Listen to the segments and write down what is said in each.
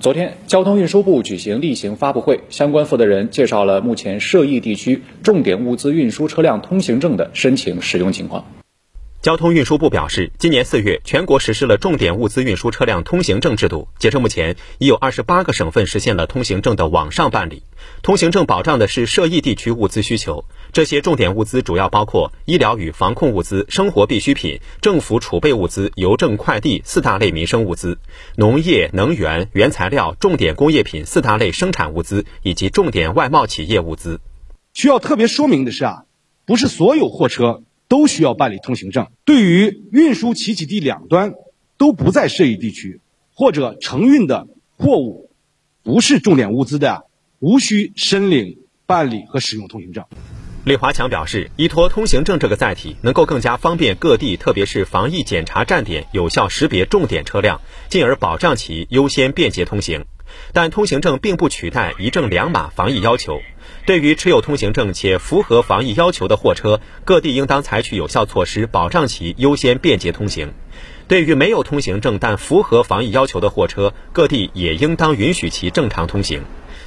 昨天，交通运输部举行例行发布会，相关负责人介绍了目前涉疫地区重点物资运输车辆通行证的申请使用情况。交通运输部表示，今年四月，全国实施了重点物资运输车辆通行证制度。截至目前，已有二十八个省份实现了通行证的网上办理。通行证保障的是涉疫地区物资需求。这些重点物资主要包括医疗与防控物资、生活必需品、政府储备物资、邮政快递四大类民生物资、农业、能源、原材料、重点工业品四大类生产物资以及重点外贸企业物资。需要特别说明的是啊，不是所有货车。都需要办理通行证。对于运输起起地两端都不在涉疫地区，或者承运的货物不是重点物资的，无需申领、办理和使用通行证。李华强表示，依托通行证这个载体，能够更加方便各地，特别是防疫检查站点有效识别重点车辆，进而保障其优先便捷通行。但通行证并不取代一证两码防疫要求。对于持有通行证且符合防疫要求的货车，各地应当采取有效措施，保障其优先便捷通行。对于没有通行证但符合防疫要求的货车，各地也应当允许其正常通行。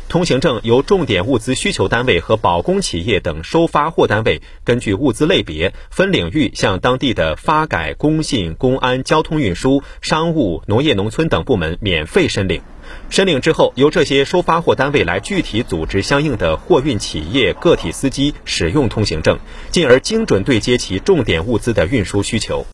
通行证由重点物资需求单位和保供企业等收发货单位根据物资类别分领域向当地的发改、工信、公安、交通运输、商务、农业农村等部门免费申领。申领之后，由这些收发货单位来具体组织相应的货运企业、个体司机使用通行证，进而精准对接其重点物资的运输需求。